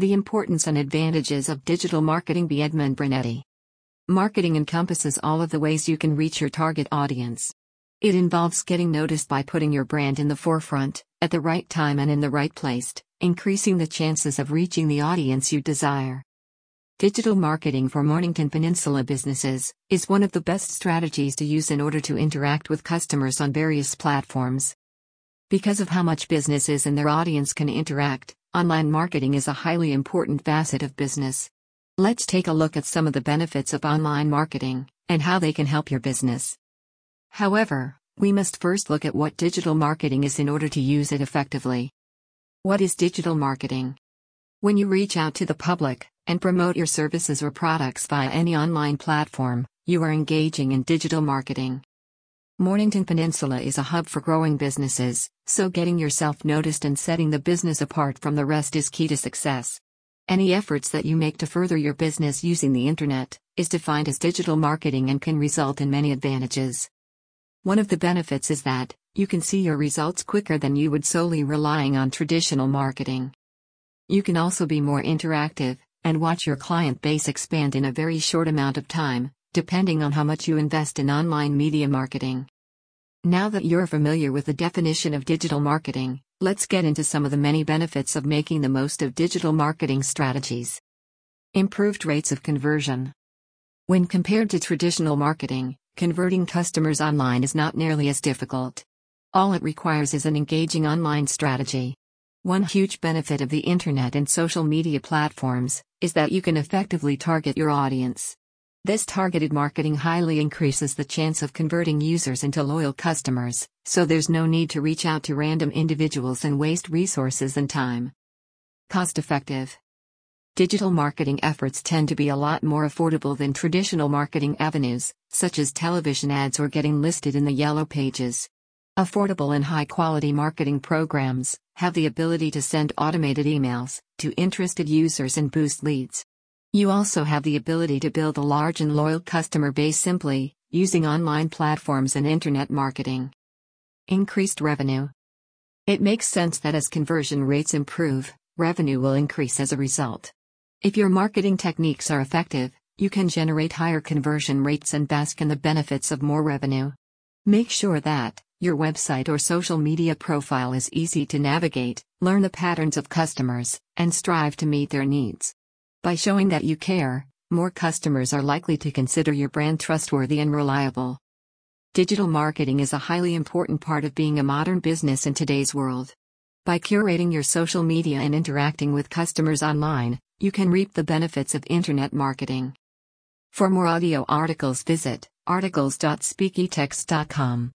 The Importance and Advantages of Digital Marketing by Edmund Brunetti. Marketing encompasses all of the ways you can reach your target audience. It involves getting noticed by putting your brand in the forefront, at the right time and in the right place, increasing the chances of reaching the audience you desire. Digital marketing for Mornington Peninsula businesses is one of the best strategies to use in order to interact with customers on various platforms. Because of how much businesses and their audience can interact, online marketing is a highly important facet of business. Let's take a look at some of the benefits of online marketing and how they can help your business. However, we must first look at what digital marketing is in order to use it effectively. What is digital marketing? When you reach out to the public, and promote your services or products via any online platform, you are engaging in digital marketing. Mornington Peninsula is a hub for growing businesses, so getting yourself noticed and setting the business apart from the rest is key to success. Any efforts that you make to further your business using the internet is defined as digital marketing and can result in many advantages. One of the benefits is that you can see your results quicker than you would solely relying on traditional marketing. You can also be more interactive, and watch your client base expand in a very short amount of time, depending on how much you invest in online media marketing. Now that you're familiar with the definition of digital marketing, let's get into some of the many benefits of making the most of digital marketing strategies. Improved rates of conversion. When compared to traditional marketing, converting customers online is not nearly as difficult. All it requires is an engaging online strategy. One huge benefit of the internet and social media platforms is that you can effectively target your audience. This targeted marketing highly increases the chance of converting users into loyal customers, so there's no need to reach out to random individuals and waste resources and time. Cost effective. Digital marketing efforts tend to be a lot more affordable than traditional marketing avenues, such as television ads or getting listed in the yellow pages. Affordable and high quality marketing programs have the ability to send automated emails to interested users and boost leads. You also have the ability to build a large and loyal customer base simply using online platforms and internet marketing. Increased revenue. It makes sense that as conversion rates improve, revenue will increase as a result. If your marketing techniques are effective, you can generate higher conversion rates and bask in the benefits of more revenue. Make sure that, your website or social media profile is easy to navigate, learn the patterns of customers, and strive to meet their needs. By showing that you care, more customers are likely to consider your brand trustworthy and reliable. Digital marketing is a highly important part of being a modern business in today's world. By curating your social media and interacting with customers online, you can reap the benefits of internet marketing. For more audio articles, visit articles.speakytext.com.